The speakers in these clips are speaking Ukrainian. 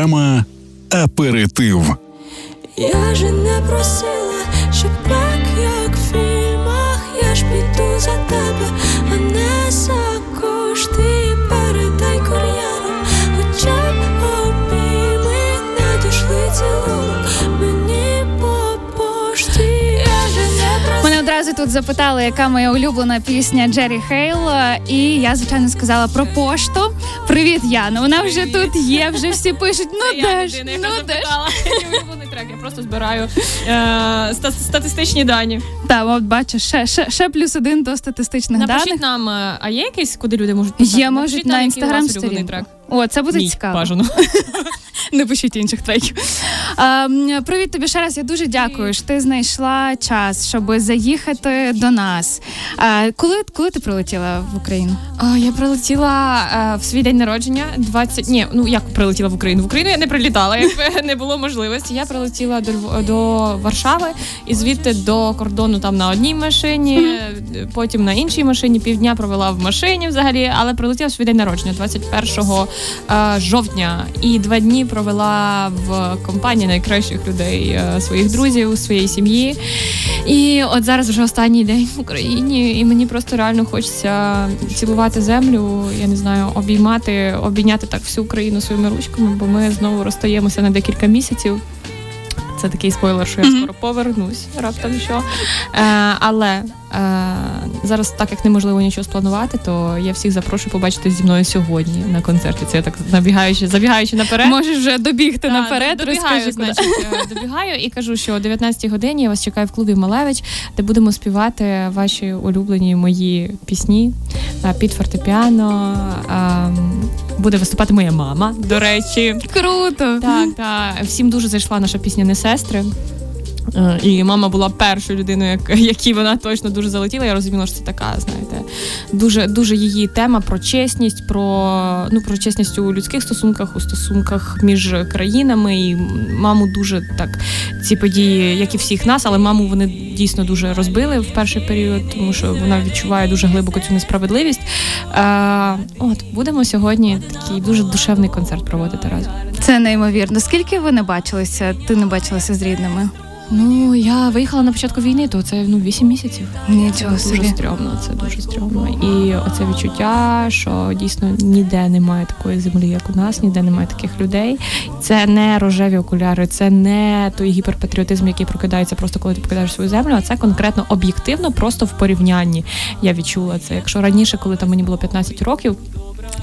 Програма Аперитив. Я же не просила, щоб так, як в фільмах, я ж піду за тебе, а не за кошти тут запитали, яка моя улюблена пісня Джері Хейл. І я, звичайно, сказала про пошту. Привіт, Яна. Вона вже тут є, вже всі пишуть. Ну де ж, ну улюблений трек. Я просто збираю е, ста- статистичні дані. Та, от бачиш, ще, ще, ще плюс один до статистичних Напишіть даних. нам, е, а є якийсь, куди люди можуть писати? Є, можуть на інстаграм сторінку. О, це буде Мій, цікаво. бажано. Не пишіть інших треків. А, привіт тобі ще раз. Я дуже дякую, що ти знайшла час, щоб заїхати до нас. А, коли, коли ти прилетіла в Україну? А, я прилетіла е, в свій день народження 20... Ні, ну як прилетіла в Україну? В Україну я не прилітала, якби не було можливості. Я прилетіла до до Варшави і звідти до кордону там на одній машині, е, потім на іншій машині. Півдня провела в машині взагалі, але прилетіла в свій день народження 21 е, жовтня. І два дні провела в компанії найкращих людей е, своїх друзів, своєї сім'ї. І от зараз вже останній день в Україні, і мені просто реально хочеться цілувати землю. Я не знаю, обіймати, обійняти так всю Україну своїми ручками, бо ми знову розстаємося на декілька місяців. Це такий спойлер, що я Мгм. скоро повернусь, раптом що. Е, але е, зараз, так як неможливо нічого спланувати, то я всіх запрошую побачити зі мною сьогодні на концерті. Це я так забігаючи, забігаючи наперед. Можеш вже добігти Так, наперед, добігаю, розкажи. значить, е, добігаю і кажу, що о 19-й годині я вас чекаю в клубі Малевич, де будемо співати ваші улюблені мої пісні е, під фортепіано. Буде виступати моя мама, до речі. Круто. Так, так. Всім дуже зайшла наша пісня Не сестри. Е, І мама була першою людиною, якій вона точно дуже залетіла. Я розуміла, що це така, знаєте, дуже, дуже її тема про чесність, про, ну, про чесність у людських стосунках, у стосунках між країнами. І маму дуже так ці події, як і всіх нас, але маму вони дійсно дуже розбили в перший період, тому що вона відчуває дуже глибоко цю несправедливість. Е, от будемо сьогодні такий дуже душевний концерт проводити разом. Це неймовірно. Скільки ви не бачилися? Ти не бачилася з рідними? Ну, я виїхала на початку війни, то це ну 8 місяців. Нічого Це дуже стрьомно, це дуже стрьомно. І оце відчуття, що дійсно ніде немає такої землі, як у нас, ніде немає таких людей. Це не рожеві окуляри, це не той гіперпатріотизм, який прокидається просто коли ти покидаєш свою землю, а це конкретно об'єктивно, просто в порівнянні. Я відчула це. Якщо раніше, коли там мені було 15 років.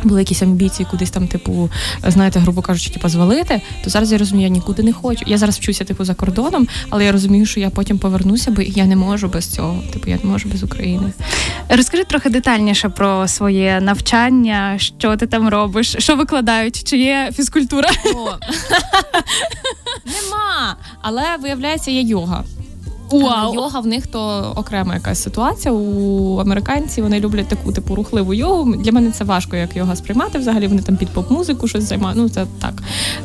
Були якісь амбіції кудись там, типу, знаєте, грубо кажучи, типу, звалити, то зараз я розумію, я нікуди не хочу. Я зараз вчуся, типу, за кордоном, але я розумію, що я потім повернуся, бо я не можу без цього. Типу, я не можу без України. Розкажи трохи детальніше про своє навчання, що ти там робиш, що викладають, чи є фізкультура? О. Нема. Але виявляється, є йога. Вау. Йога в них то окрема якась ситуація. У американців вони люблять таку типу рухливу йогу. Для мене це важко, як йога сприймати. Взагалі вони там під поп-музику щось займають. Ну це так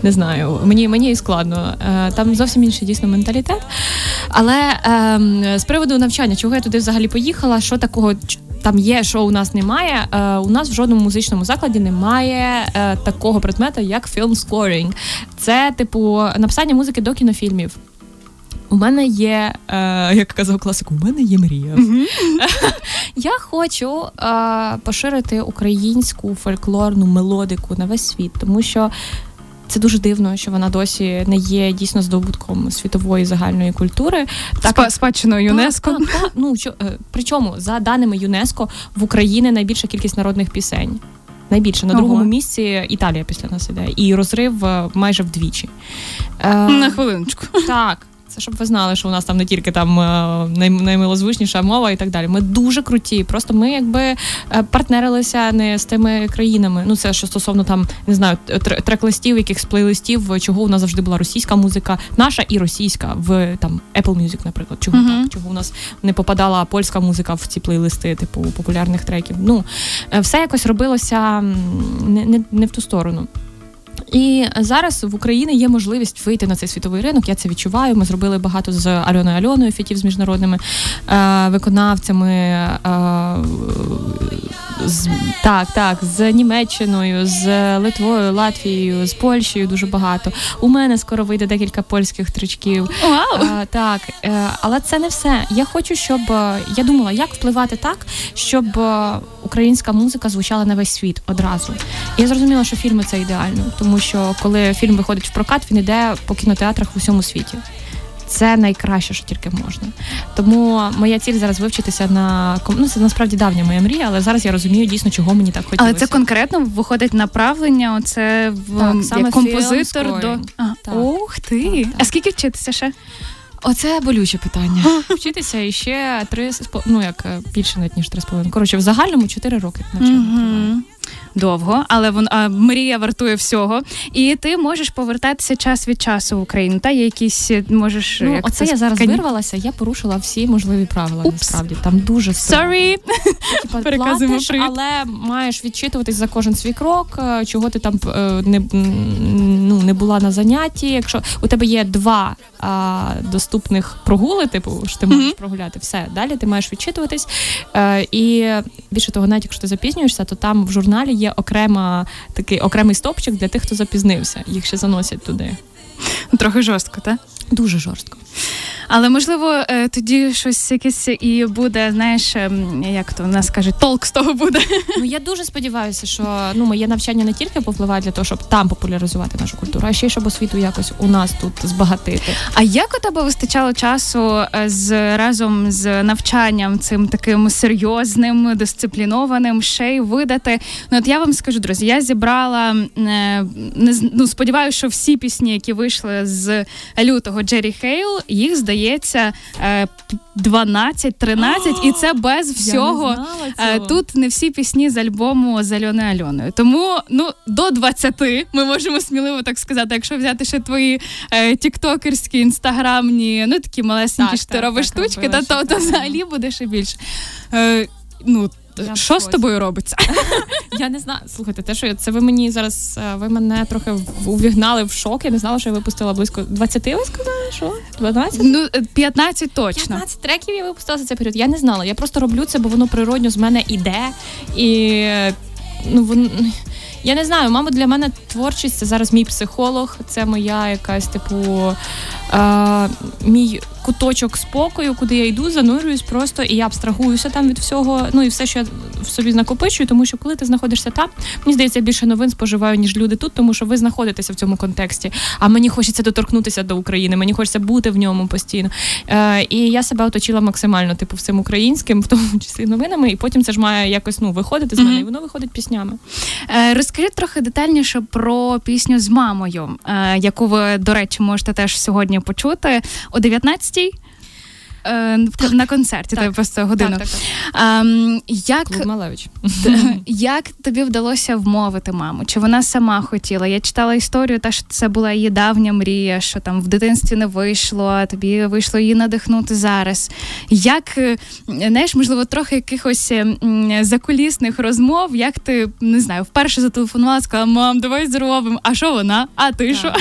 не знаю. Мені мені і складно. Е, Там зовсім інший дійсно менталітет. Але ем, з приводу навчання, чого я туди взагалі поїхала, що такого. Там є, що у нас немає. Е, у нас в жодному музичному закладі немає е, такого предмета, як film scoring. Це, типу, написання музики до кінофільмів. У мене є, е, як казав класик, у мене є мрія. Я хочу е, поширити українську фольклорну мелодику на весь світ, тому що це дуже дивно, що вона досі не є дійсно здобутком світової загальної культури. Спа- спадщиною ЮНЕСКО. Так, так, так. Ну що е, причому за даними ЮНЕСКо в Україні найбільша кількість народних пісень. Найбільше на Ого. другому місці Італія після нас іде, і розрив е, майже вдвічі. Е, На хвилиночку. так. Це щоб ви знали, що у нас там не тільки там е, най, наймилозвучніша мова і так далі. Ми дуже круті. Просто ми якби е, партнерилися не з тими країнами. Ну це що стосовно там не знаю трек-листів, якихось плейлистів, чого у нас завжди була російська музика, наша і російська в там Apple Music, наприклад. Чого Мгм. так? Чого у нас не попадала польська музика в ці плейлисти, типу популярних треків. Ну е, все якось робилося не, не, не в ту сторону. І зараз в Україні є можливість вийти на цей світовий ринок. Я це відчуваю. Ми зробили багато з Альоною Альоною фітів з міжнародними е, виконавцями. Е, з так, так, з Німеччиною, з Литвою, Латвією, з Польщею дуже багато. У мене скоро вийде декілька польських тричків. Вау! А, так, е, але це не все. Я хочу, щоб е, я думала, як впливати так, щоб е, українська музика звучала на весь світ одразу. Я зрозуміла, що фільми це ідеально, тому що коли фільм виходить в прокат, він йде по кінотеатрах в усьому світі. Це найкраще, що тільки можна. Тому моя ціль зараз вивчитися на ну, це насправді давня моя мрія, але зараз я розумію дійсно, чого мені так хотілося. Але це конкретно виходить направлення. Оце в Так, саме як композитор до. А, Так. ух ти. Так, так. А скільки вчитися ще? Оце болюче питання. Вчитися і ще три ну як е, більше навіть ніж три з половиною. Коротше, в загальному чотири роки навчання. Довго, але вон а, мрія вартує всього. І ти можеш повертатися час від часу в Україну. Та є якісь е, можеш Ну, як оце я зараз кані- вирвалася, я порушила всі можливі правила. Упс. Насправді там дуже. Sorry. Типа, Переказуємо платиш, привіт. але маєш відчитуватись за кожен свій крок, е, чого ти там е, не, ну, не була на занятті. Якщо у тебе є два а, доступних прогули, типу, що ти можеш Мгм. прогуляти, все далі ти маєш відчитуватись. Е, і більше того, навіть якщо ти запізнюєшся, то там в журналі є окрема такий окремий стопчик для тих, хто запізнився. Їх ще заносять туди. Трохи жорстко, так? Дуже жорстко. Але можливо, е, тоді щось якесь і буде, знаєш, ем, як то в нас кажуть, толк з того буде. Ну я дуже сподіваюся, що ну моє навчання не тільки повпливає для того, щоб там популяризувати нашу культуру, а ще й щоб освіту якось у нас тут збагатити. А як у тебе вистачало часу е, з разом з навчанням цим таким серйозним, дисциплінованим, ще й видати? Ну от я вам скажу, друзі, я зібрала е, не ну, сподіваюся, що всі пісні, які вийшли з лютого Джері Хейл, їх здається е, 12-13, і це без всього. Е, Тут не всі пісні з альбому з Альоною Альоною. Тому ну до 20 ми можемо сміливо так сказати, якщо взяти ще твої е, тіктокерські, інстаграмні, ну такі малесенькі Так, штирові так, так, штучки, робила та то, то взагалі буде ще більше. Е, ну, Я що з тобою робиться? Я не знаю. Слухайте, те, що я- це ви мені зараз е, ви мене трохи увігнали в шок. Я не знала, що я випустила близько 20, ви сказали, що? 12? Ну, е, 15 точно. 15 треків я випустила за цей період. Я не знала. Я просто роблю це, бо воно природньо з мене іде. І е, ну вон. Я не знаю, мабуть, для мене творчість це зараз мій психолог, це моя якась типу е, мій куточок спокою, куди я йду, занурююсь просто і я абстрагуюся там від всього. Ну і все, що я в собі накопичую, тому що коли ти знаходишся там, мені здається, я більше новин споживаю, ніж люди тут, тому що ви знаходитеся в цьому контексті. А мені хочеться доторкнутися до України, мені хочеться бути в ньому постійно. Е, і я себе оточила максимально, типу, всім українським, в тому числі новинами, і потім це ж має якось ну виходити з мене, Мгм. і воно виходить піснями. Е, Розкажіть трохи детальніше про пісню з мамою, е, яку ви, до речі, можете теж сьогодні почути о 19-й. е, На концерті, Так. так. просто годину. Так, так, так. Ем, як, Клуб Малевич. як тобі вдалося вмовити маму? Чи вона сама хотіла? Я читала історію, та що це була її давня мрія, що там в дитинстві не вийшло, а тобі вийшло її надихнути зараз. Як е, знаєш, можливо, трохи якихось е, закулісних розмов, як ти не знаю, вперше зателефонувала, сказала, мам, давай зробимо. А що вона? А ти що?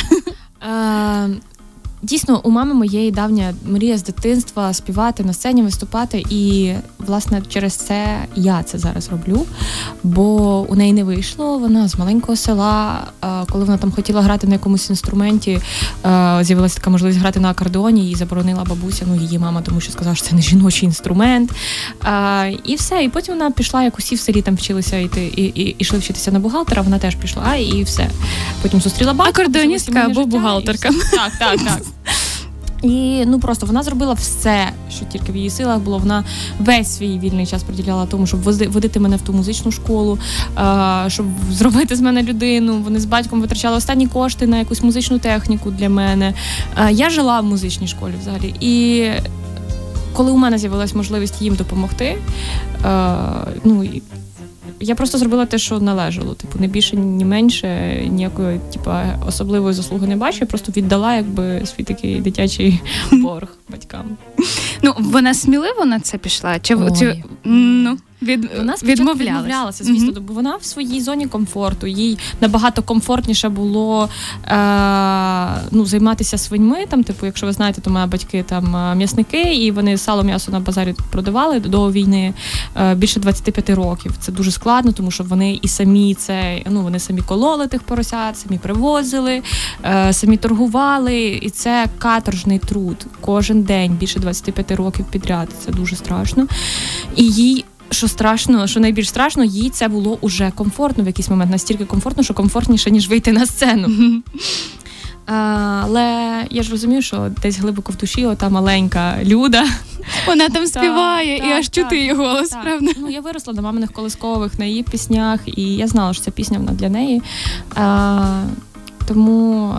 Дійсно, у мами моєї давня мрія з дитинства співати на сцені, виступати, і власне через це я це зараз роблю. Бо у неї не вийшло. Вона з маленького села. е, Коли вона там хотіла грати на якомусь інструменті, е, з'явилася така можливість грати на акордеоні, її заборонила бабуся, ну її мама, тому що сказала, що це не жіночий інструмент. Е, І все. І потім вона пішла, як усі в селі там вчилися йти і, і ішли вчитися на бухгалтера. Вона теж пішла, і все. Потім зустріла батька. Акордеоністка або бухгалтерка. Так, так, так. І ну просто вона зробила все, що тільки в її силах було. Вона весь свій вільний час приділяла тому, щоб водити мене в ту музичну школу, е, щоб зробити з мене людину. Вони з батьком витрачали останні кошти на якусь музичну техніку для мене. Е, я жила в музичній школі взагалі. І коли у мене з'явилась можливість їм допомогти, е, ну я просто зробила те, що належало. Типу, не більше, ні менше, ніякої, типу, особливої заслуги не бачу. Я просто віддала якби свій такий дитячий борг батькам. Ну, вона сміливо на це пішла? Чи, Ой. чи ну, Від... Вона відмовлялася. відмовлялася, звісно, mm-hmm. бо вона в своїй зоні комфорту. Їй набагато комфортніше було е, ну, займатися свиньми. Там, типу, якщо ви знаєте, то мої батьки там е, м'ясники, і вони сало м'ясо на базарі продавали до війни е, більше 25 років. Це дуже складно, тому що вони і самі це ну вони самі кололи тих поросят, самі привозили, е, самі торгували, і це каторжний труд кожен день більше 25 років підряд. Це дуже страшно. І їй що страшно, що найбільш страшно, їй це було уже комфортно в якийсь момент, настільки комфортно, що комфортніше, ніж вийти на сцену. Але я ж розумію, що десь глибоко в душі ота маленька люда. Вона там співає так, і аж чути її голос, правда? Ну, я виросла на маминих колискових на її піснях, і я знала, що ця пісня вона для неї. А, тому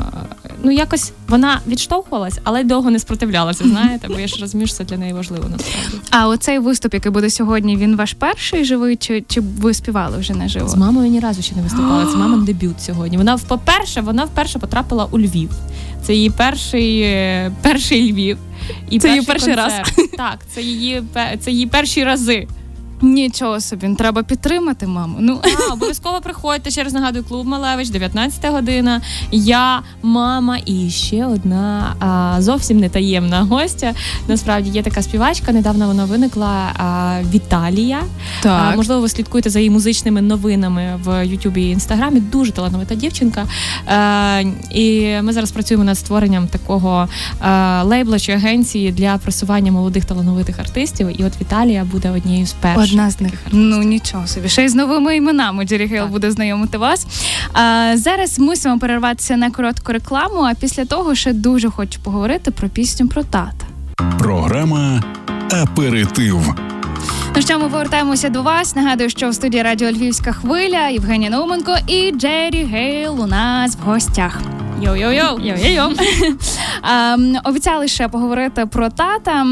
ну якось вона відштовхувалась, але довго не спротивлялася. Знаєте, бо я ж розумію, що це для неї важливо насправді. А оцей виступ, який буде сьогодні, він ваш перший живий, чи чи ви співали вже наживо? З мамою ні разу ще не виступала. Це мамин дебют сьогодні. Вона по-перше, вона вперше потрапила у Львів. Це її перший е, перший Львів. І це її перший концерт. раз. Так, це її це її перші рази. Нічого собі, треба підтримати маму. Ну а, обов'язково приходьте ще раз нагадую, клуб Малевич, 19 година. Я, мама і ще одна а, зовсім не таємна гостя. Насправді є така співачка. Недавно вона виникла а, Віталія. Так. А, можливо, ви слідкуєте за її музичними новинами в Ютубі і Інстаграмі. Дуже талановита дівчинка. А, і ми зараз працюємо над створенням такого а, лейбла чи агенції для просування молодих талановитих артистів. І от Віталія буде однією з перших. Одна з них. Ну нічого собі. Ще й з новими іменами Джері Гейл буде знайомити вас. А, Зараз мусимо перерватися на коротку рекламу, а після того ще дуже хочу поговорити про пісню про тата. Програма Аперитив. Ну що, ми повертаємося до вас. Нагадую, що в студії Радіо Львівська хвиля Євгенія Науменко і Джері Гейл у нас в гостях. Йо-йо-йо! Йо-йо-йо. Обіцяли ще поговорити про тата.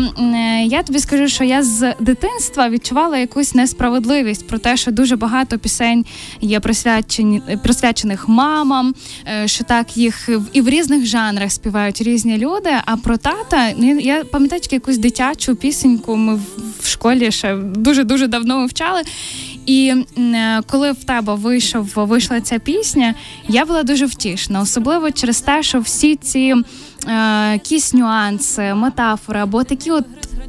Я тобі скажу, що я з дитинства відчувала якусь несправедливість про те, що дуже багато пісень є присвячені присвячених мамам, е, що так їх і в різних жанрах співають різні люди. А про тата ну, я пам'ятаю якусь дитячу пісеньку. Ми в школі ще дуже дуже давно вивчали. І е, коли в тебе вийшов вийшла ця пісня, я була дуже втішна, особливо через те, що всі ці е, якісь нюанси, метафори або такі от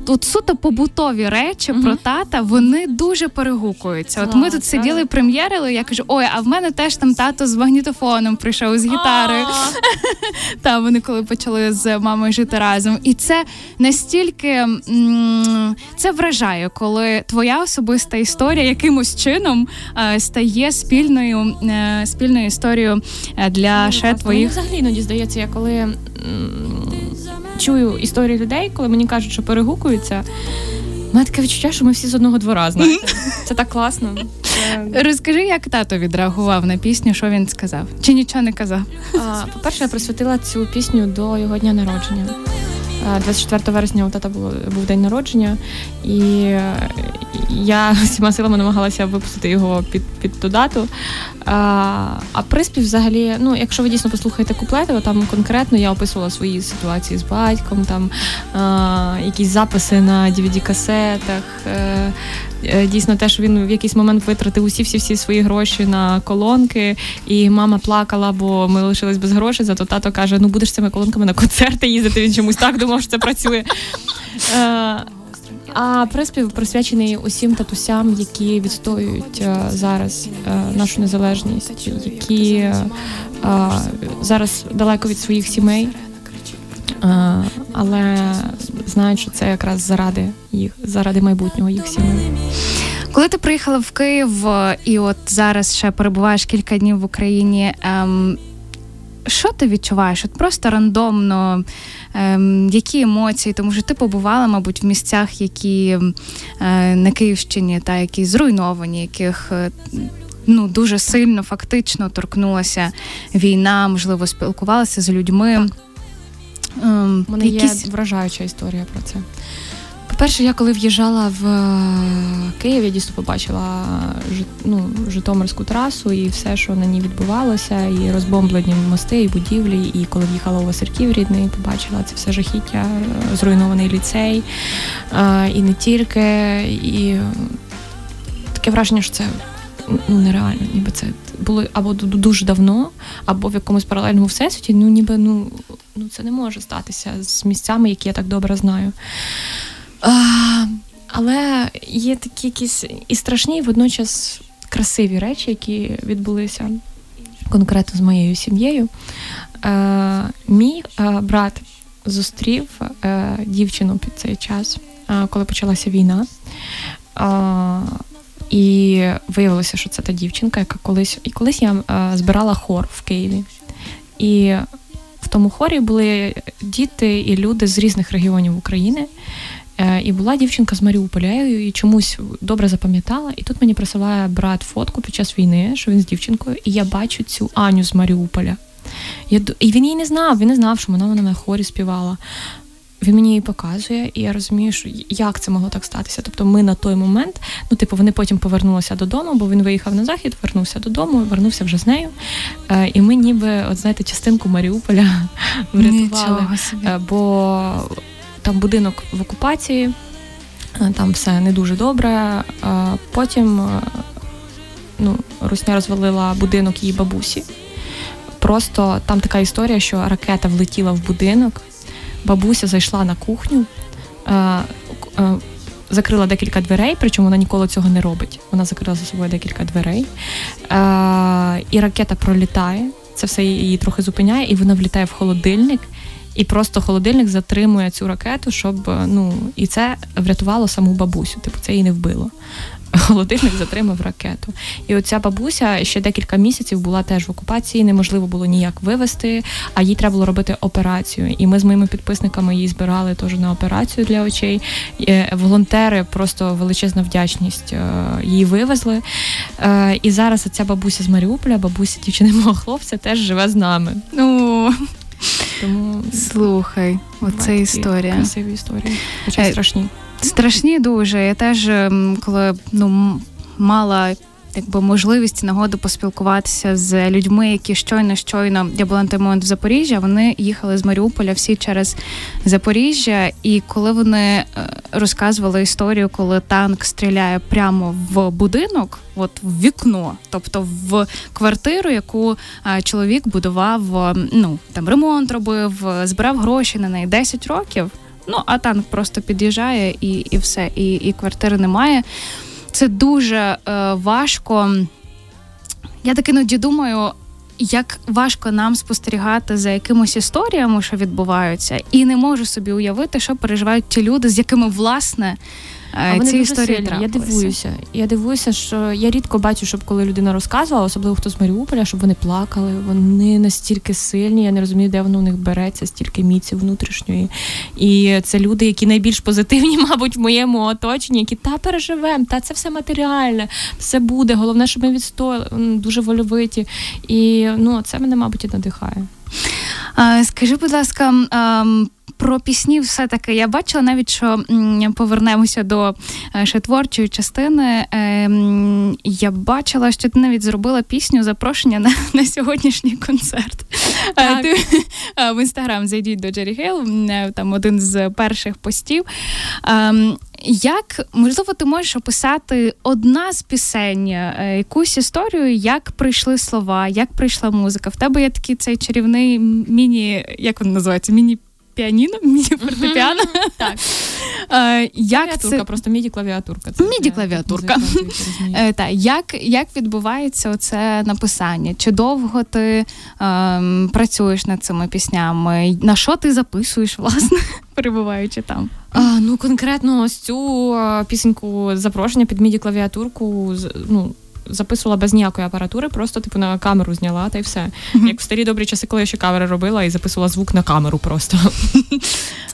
от суто побутові речі uh-huh. про тата вони дуже перегукуються. От ми тут сиділи, прем'єрили. Я кажу: ой, а в мене теж там тато з магнітофоном прийшов з гітарою. Та вони коли почали з мамою жити разом, і це настільки це вражає, коли твоя особиста історія якимось чином е, стає спільною е, спільною історією е, для ну, ще твоїх. Взагалі іноді здається, я коли чую історії людей, коли мені кажуть, що перегукуються. У мене таке відчуття, що ми всі з одного двора знаєте. Це так класно. Розкажи, як тато відреагував на пісню, що він сказав? Чи нічого не казав? А, По-перше, я присвятила цю пісню до його дня народження. 24 вересня у тата було був день народження, і я всіма силами намагалася випустити його під під ту дату. А а приспів, взагалі, ну, якщо ви дійсно послухаєте куплети, там конкретно я описувала свої ситуації з батьком, там якісь записи на DVD-касетах. Е, е, дійсно, те, що він в якийсь момент витратив усі всі всі свої гроші на колонки, і мама плакала, бо ми лишились без грошей. Зато тато каже: Ну будеш цими колонками на концерти їздити. Він чомусь так думав, що це працює. Е, а приспів присвячений усім татусям, які відстоюють е, зараз е, нашу незалежність, які е, зараз далеко від своїх сімей, але знають, що це якраз заради їх, заради майбутнього їх сімей. Коли ти приїхала в Київ і от зараз ще перебуваєш кілька днів в Україні. Ем, що ти відчуваєш? От Просто рандомно, ем, які емоції? Тому що ти побувала, мабуть, в місцях, які е, на Київщині, та які зруйновані, яких е, ну дуже сильно фактично торкнулася війна, можливо, спілкувалася з людьми. Ем, У мене якісь... є вражаюча історія про це. По-перше, я коли в'їжджала в е, Київ, я дійсно побачила ну, Житомирську трасу і все, що на ній відбувалося, і розбомблені мости, і будівлі. І коли в'їхала у Васильків рідний, побачила це все жахіття, зруйнований ліцей, і не тільки. І таке враження, що це ну нереально, ніби це було або дуже давно, або в якомусь паралельному всесвіті. Ну, ніби ну, ну це не може статися з місцями, які я так добре знаю. А, Але є такі якісь і страшні, і водночас красиві речі, які відбулися конкретно з моєю сім'єю. Е, Мій е, брат зустрів е, дівчину під цей час, е, коли почалася війна. І виявилося, що це та дівчинка, яка колись і колись я е, збирала хор в Києві. І в тому хорі були діти і люди з різних регіонів України. Е, і була дівчинка з Маріуполя, її чомусь добре запам'ятала. І тут мені присилає брат фотку під час війни, що він з дівчинкою, і я бачу цю Аню з Маріуполя. Я, І він її не знав, він не знав, що вона на хорі співала. Він мені її показує, і я розумію, що як це могло так статися. Тобто, ми на той момент, ну типу, вони потім повернулися додому, бо він виїхав на захід, вернувся додому, вернувся вже з нею. Е, І ми, ніби, от знаєте, частинку Маріуполя врятували. Е, бо там будинок в окупації, е, там все не дуже добре. Потім ну, Русня розвалила будинок її бабусі. Просто там така історія, що ракета влетіла в будинок бабуся зайшла на кухню, е, е, закрила декілька дверей, причому вона ніколи цього не робить. Вона закрила за собою декілька дверей, е, і ракета пролітає. Це все її трохи зупиняє, і вона влітає в холодильник. І просто холодильник затримує цю ракету, щоб ну і це врятувало саму бабусю. Типу це її не вбило холодильник затримав ракету. І оця бабуся ще декілька місяців була теж в окупації, неможливо було ніяк вивезти, а їй треба було робити операцію. І ми з моїми підписниками її збирали теж на операцію для очей. Е, волонтери просто величезна вдячність е, її вивезли. Е, і зараз ця бабуся з Маріуполя, бабуся дівчини мого хлопця, теж живе з нами. Ну тому слухай, оце історія. Красиві історії, хоча страшні. Страшні дуже. Я теж ем, коли ну мала. Якби можливість нагоду поспілкуватися з людьми, які щойно щойно я була на той момент в Запоріжжя. Вони їхали з Маріуполя всі через Запоріжжя, і коли вони е, розказували історію, коли танк стріляє прямо в будинок, от в вікно, тобто в квартиру, яку е, чоловік будував, ну там ремонт робив, збирав гроші на неї 10 років. Ну, а танк просто під'їжджає і і все, і і квартири немає. Це дуже е, важко. Я так іноді думаю, як важко нам спостерігати за якимось історіями, що відбуваються, і не можу собі уявити, що переживають ті люди, з якими власне а ці історії Я дивуюся. Я дивуюся, що я рідко бачу, щоб коли людина розказувала, особливо хто з Маріуполя, щоб вони плакали. Вони настільки сильні. Я не розумію, де воно у них береться, стільки міці внутрішньої. І це люди, які найбільш позитивні, мабуть, в моєму оточенні, які та переживемо, та це все матеріальне, все буде. Головне, щоб ми відстояли дуже вольовиті. І ну це мене, мабуть, і надихає. Скажи, будь ласка, про пісні, все таки я бачила навіть, що повернемося до е, ще творчої частини. Ем, я бачила, що ти навіть зробила пісню запрошення на на сьогоднішній концерт. Е, так. Ти е, в інстаграм зайдіть до Jerry Heil, там один з перших постів. Ем, як можливо ти можеш описати одна з пісень, якусь історію, як прийшли слова, як прийшла музика? В тебе є такий цей чарівний міні, як він називається? Міні піаніно, міді фортепіано. Так. Як це... просто міді клавіатурка. Міді клавіатурка. Е, так, як як відбувається оце написання? Чи довго ти ем, працюєш над цими піснями? На що ти записуєш, власне, перебуваючи там? А, Ну, конкретно ось цю пісеньку запрошення під міді клавіатурку ну, записувала без ніякої апаратури, просто типу на камеру зняла та й все. Mm-hmm. Як в старі добрі часи, коли я ще камери робила і записувала звук на камеру просто.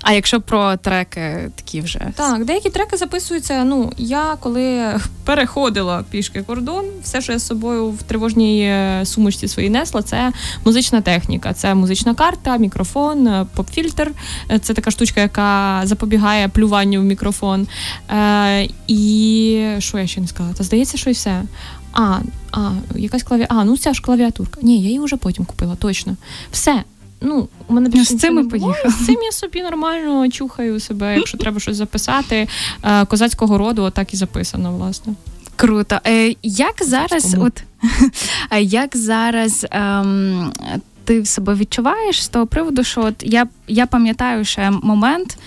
А якщо про треки такі вже так, деякі треки записуються. Ну я коли переходила пішки кордон, все, що я з собою в тривожній е, сумочці своїй несла, це музична техніка. Це музична карта, мікрофон, е, поп-фільтр. Е, це така штучка, яка запобігає плюванню в мікрофон. Е, І що я ще не сказала? Та здається, що і все. А, а, якась клавіатура. А, ну ця ж клавіатурка. Ні, я її вже потім купила, точно. Все. Ну, у мене більше з цим поїхав. З цим я собі нормально чухаю себе, якщо треба щось записати. Козацького роду, отак і записано, власне. Круто. Е, Як зараз, от як зараз ем, ти себе відчуваєш з того приводу, що от я я пам'ятаю ще момент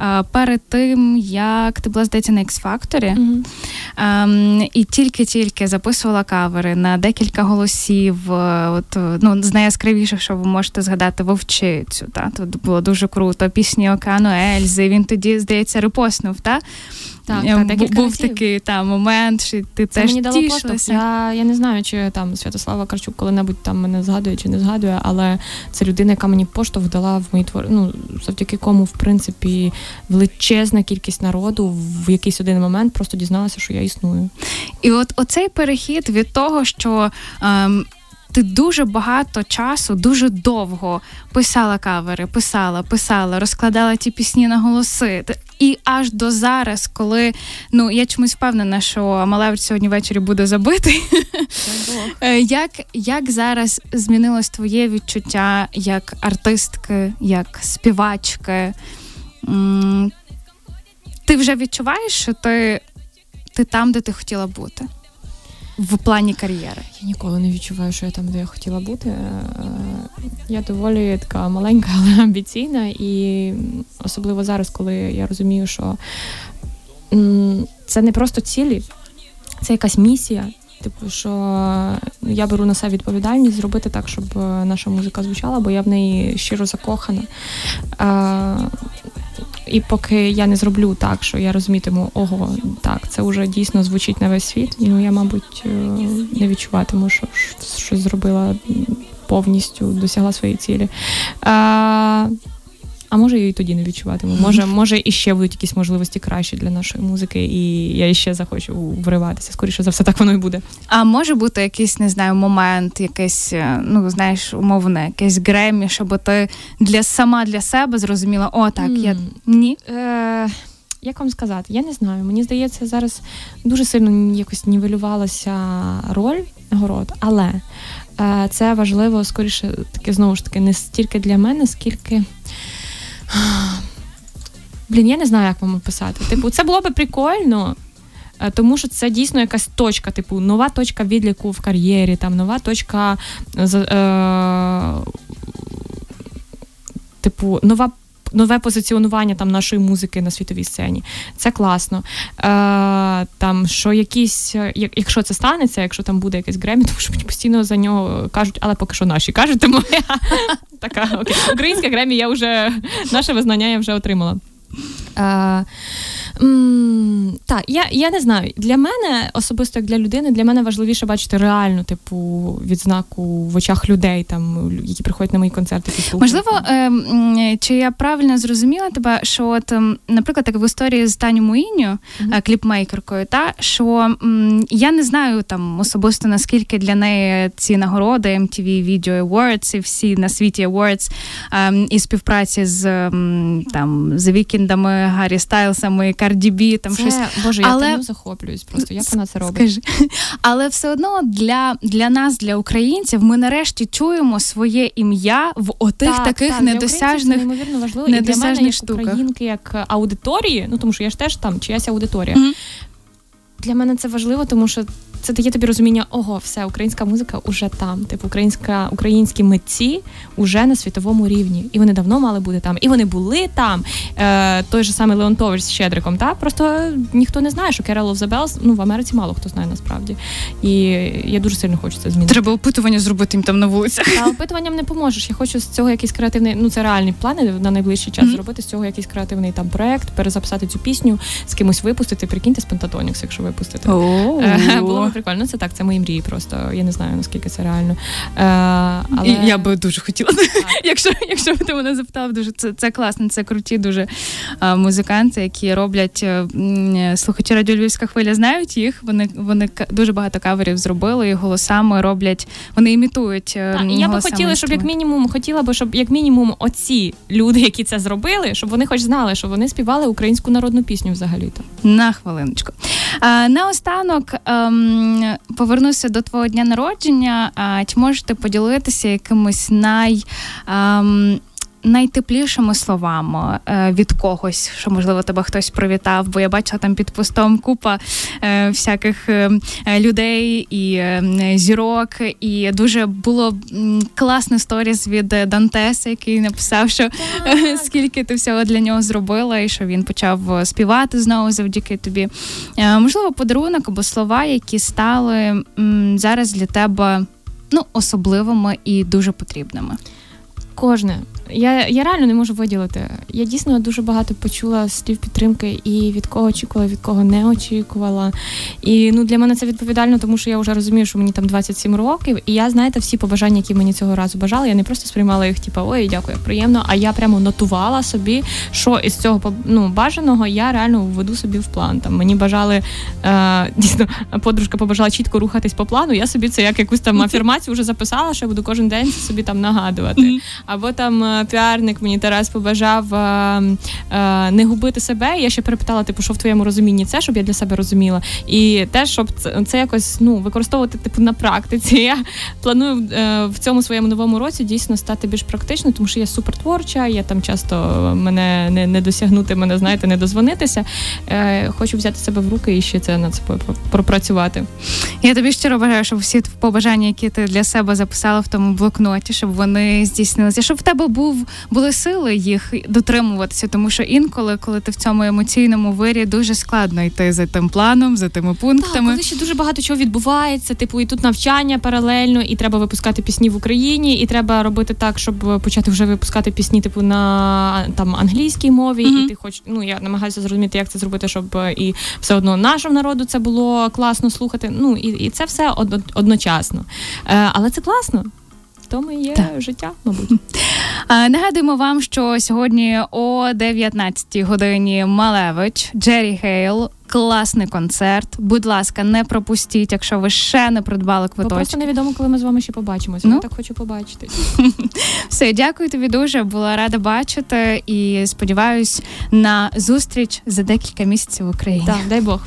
е, перед тим, як ти була здається на X-Factor, mm-hmm. е, і тільки-тільки записувала кавери на декілька голосів. Е, от ну з найяскравіших, що ви можете згадати вовчицю. Та тут було дуже круто. Пісні Океану Ельзи. Він тоді здається репостнув. Та так, так декілька був разів. такий та момент, що ти Це теж мені дало тішилася. Я я не знаю, чи там Святослава Карчук коли-небудь там мене згадує чи не згадує, але це людина, яка мені поштовх дала в мої твори. Ну завдяки кому, в принципі, величезна кількість народу в якийсь один момент просто дізналася, що я існую. І от оцей перехід від того, що. Ем, ти дуже багато часу, дуже довго писала кавери, писала, писала, розкладала ті пісні на голоси. І аж до зараз, коли ну я чомусь впевнена, що Малевич сьогодні ввечері буде забитий. Е, як як зараз змінилось твоє відчуття як артистки, як співачки? Ти вже відчуваєш, що ти, ти там, де ти хотіла бути? В плані кар'єри? Я ніколи не відчуваю, що я там, де я хотіла бути. Е, я доволі така маленька, але амбіційна, і особливо зараз, коли я розумію, що це не просто цілі, це якась місія. Типу, що я беру на себе відповідальність зробити так, щоб наша музика звучала, бо я в неї щиро закохана. І поки я не зроблю так, що я розумітиму, ого, так, це вже дійсно звучить на весь світ. Ну я, мабуть, е, не відчуватиму, що щось зробила повністю, досягла своєї цілі. А, а може, я і тоді не відчуватиму. Може, може, і ще будуть якісь можливості кращі для нашої музики, і я ще захочу вриватися. Скоріше за все, так воно і буде. А може бути якийсь, не знаю, момент, якийсь, е, ну знаєш, умовне, якесь гремі, щоб ти для сама для себе зрозуміла, о, так, mm. я ні. Е- як вам сказати? Я не знаю. Мені здається, зараз дуже сильно якось нівелювалася роль нагород, але е, це важливо скоріше таки знову ж таки не стільки для мене, скільки. Блін, я не знаю, як вам описати. Типу, це було би прикольно, е, тому що це дійсно якась точка, типу, нова точка відліку в кар'єрі, там нова точка. Е, Типу, нова нове позиціонування там нашої музики на світовій сцені. Це класно. Е, Там що якісь, якщо це станеться, якщо там буде якийсь Гремі, тому що мені постійно за нього кажуть, але поки що наші кажуть, тому я така окей. Українська Гремі, я вже наше визнання я вже отримала. Е, так, я я не знаю. Для мене, особисто як для людини, для мене важливіше бачити реальну типу відзнаку в очах людей, там які приходять на мої концерти. Можливо, е, чи я правильно зрозуміла тебе, що от, ем, наприклад, так в історії з Таню Муїню, mm-hmm. кліпмейкеркою, та що м, я не знаю там особисто наскільки для неї ці нагороди MTV Video Awards і всі на світі Awards е, і співпраці з там з Вікіндами, Гаррі Стайлсами. Карді Бі, там це, щось. Боже, я Але... захоплююсь просто. Як вона це робить? Скажи. Але все одно для для нас, для українців, ми нарешті чуємо своє ім'я в отих так, таких так, недосяжних це неймовірно важливо. І для мене, як штуках. українки, як аудиторії, ну тому що я ж теж там чиясь аудиторія. Mm-hmm. Для мене це важливо, тому що це дає тобі розуміння, ого, все, українська музика уже там. Типу, українська українські митці уже на світовому рівні. І вони давно мали бути там. І вони були там. Е, Той же самий Леонтович з Щедриком. Та просто ніхто не знає, що Carol of the Bells, ну в Америці мало хто знає насправді. І я дуже сильно хочу це змінити. Треба опитування зробити їм там на вулицях. Та опитуванням не поможеш. Я хочу з цього якийсь креативний. Ну це реальні плани на найближчий час. Mm-hmm. Зробити з цього якийсь креативний там проект, перезаписати цю пісню, з кимось випустити. Прикиньте з Pentatonix, якщо випустити. Oh. Було прикольно. Це так, це мої мрії. Просто я не знаю наскільки це реально. Е. Я би дуже хотіла. Якщо якщо б ти мене запитав, дуже це це класно. Це круті дуже музиканти, які роблять е, слухачі радіо Львівська хвиля. Знають їх. Вони вони дуже багато каверів зробили і голосами роблять. Вони імітують. Е, так, і я би хотіла, щоб як мінімум хотіла би, щоб як мінімум оці люди, які це зробили, щоб вони хоч знали, що вони співали українську народну пісню взагалі-то. На хвилиночку. А, Наостанок. Ем, повернуся до твого дня народження. А, Чи можете поділитися якимось най. Найтеплішими словами е, від когось, що можливо тебе хтось привітав, бо я бачила там під постом купа е, всяких е, людей і зірок, і дуже було класне сторіс від Дантеса, який написав, що е, скільки ти всього для нього зробила, і що він почав співати знову завдяки тобі. Можливо, подарунок або слова, які стали зараз для тебе ну, особливими і дуже потрібними. Кожне. Я я реально не можу виділити. Я дійсно дуже багато почула слів підтримки і від кого очікувала, від кого не очікувала. І ну для мене це відповідально, тому що я вже розумію, що мені там 27 років, і я, знаєте, всі побажання, які мені цього разу бажали, я не просто сприймала їх, типу, ой, дякую, приємно. А я прямо нотувала собі, що із цього ну, бажаного я реально введу собі в план. Там мені бажали е, дійсно, подружка побажала чітко рухатись по плану. Я собі це як якусь там афірмацію вже записала, що я буду кожен день собі там нагадувати. Або там е, піарник мені Тарас побажав а, е, а, е, не губити себе. Я ще перепитала, типу, що в твоєму розумінні це, щоб я для себе розуміла. І теж, щоб це, це якось ну, використовувати типу на практиці. Я планую а, в цьому своєму новому році дійсно стати більш практичною, тому що я супер творча, я там часто мене не не досягнути, мене знаєте, не дозвонитися. Хочу взяти себе в руки і ще це над собою пропрацювати. Я тобі щиро бажаю, щоб всі побажання, які ти для себе записала в тому блокноті, щоб вони здійснилися, щоб в тебе був були сили їх дотримуватися, тому що інколи, коли ти в цьому емоційному вирі, дуже складно йти за тим планом, за тими пунктами. Так, коли ще дуже багато чого відбувається. Типу, і тут навчання паралельно, і треба випускати пісні в Україні, і треба робити так, щоб почати вже випускати пісні, типу на там англійській мові. Mm-hmm. І ти хоч ну я намагаюся зрозуміти, як це зробити, щоб і все одно нашому народу це було класно слухати. Ну і і це все одночасно. Е, Але це класно тому є так. життя, мабуть. Нагадуємо вам, що сьогодні о 19 годині Малевич, Джері Гейл. Класний концерт. Будь ласка, не пропустіть, якщо ви ще не придбали квиточки. Бо Просто невідомо, коли ми з вами ще побачимося. Ну? Я так хочу побачитись. Все, дякую тобі дуже. Була рада бачити і сподіваюсь на зустріч за декілька місяців в Україні. Так, дай Бог.